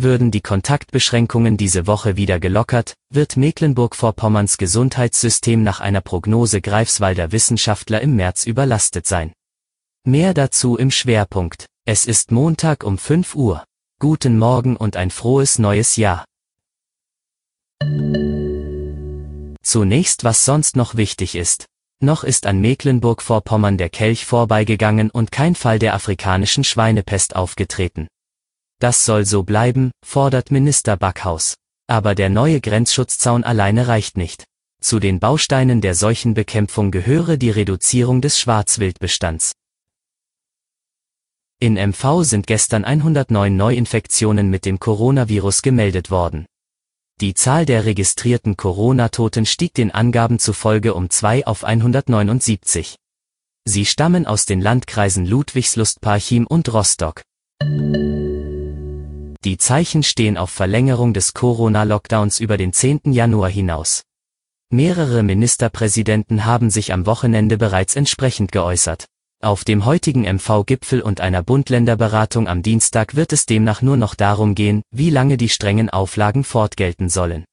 Würden die Kontaktbeschränkungen diese Woche wieder gelockert, wird Mecklenburg-Vorpommerns Gesundheitssystem nach einer Prognose Greifswalder Wissenschaftler im März überlastet sein. Mehr dazu im Schwerpunkt. Es ist Montag um 5 Uhr. Guten Morgen und ein frohes neues Jahr. Zunächst was sonst noch wichtig ist. Noch ist an Mecklenburg-Vorpommern der Kelch vorbeigegangen und kein Fall der afrikanischen Schweinepest aufgetreten. Das soll so bleiben, fordert Minister Backhaus. Aber der neue Grenzschutzzaun alleine reicht nicht. Zu den Bausteinen der Seuchenbekämpfung gehöre die Reduzierung des Schwarzwildbestands. In MV sind gestern 109 Neuinfektionen mit dem Coronavirus gemeldet worden. Die Zahl der registrierten Corona-Toten stieg den Angaben zufolge um 2 auf 179. Sie stammen aus den Landkreisen Ludwigslust-Parchim und Rostock. Die Zeichen stehen auf Verlängerung des Corona-Lockdowns über den 10. Januar hinaus. Mehrere Ministerpräsidenten haben sich am Wochenende bereits entsprechend geäußert. Auf dem heutigen MV-Gipfel und einer Bund-Länder-Beratung am Dienstag wird es demnach nur noch darum gehen, wie lange die strengen Auflagen fortgelten sollen.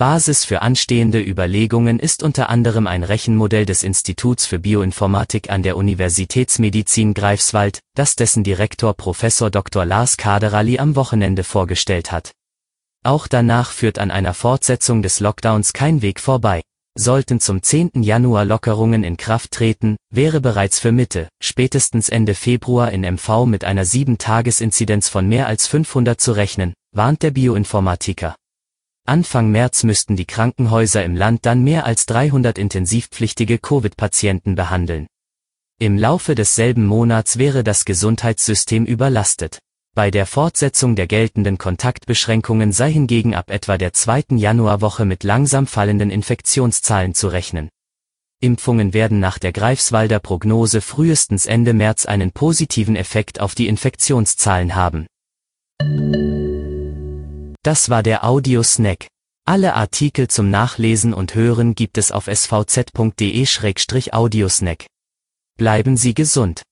Basis für anstehende Überlegungen ist unter anderem ein Rechenmodell des Instituts für Bioinformatik an der Universitätsmedizin Greifswald, das dessen Direktor Prof. Dr. Lars Kaderali am Wochenende vorgestellt hat. Auch danach führt an einer Fortsetzung des Lockdowns kein Weg vorbei. Sollten zum 10. Januar Lockerungen in Kraft treten, wäre bereits für Mitte, spätestens Ende Februar in MV mit einer 7-Tages-Inzidenz von mehr als 500 zu rechnen, warnt der Bioinformatiker. Anfang März müssten die Krankenhäuser im Land dann mehr als 300 intensivpflichtige Covid-Patienten behandeln. Im Laufe desselben Monats wäre das Gesundheitssystem überlastet. Bei der Fortsetzung der geltenden Kontaktbeschränkungen sei hingegen ab etwa der zweiten Januarwoche mit langsam fallenden Infektionszahlen zu rechnen. Impfungen werden nach der Greifswalder Prognose frühestens Ende März einen positiven Effekt auf die Infektionszahlen haben. Das war der Audio-Snack. Alle Artikel zum Nachlesen und Hören gibt es auf svz.de-audiosnack. Bleiben Sie gesund.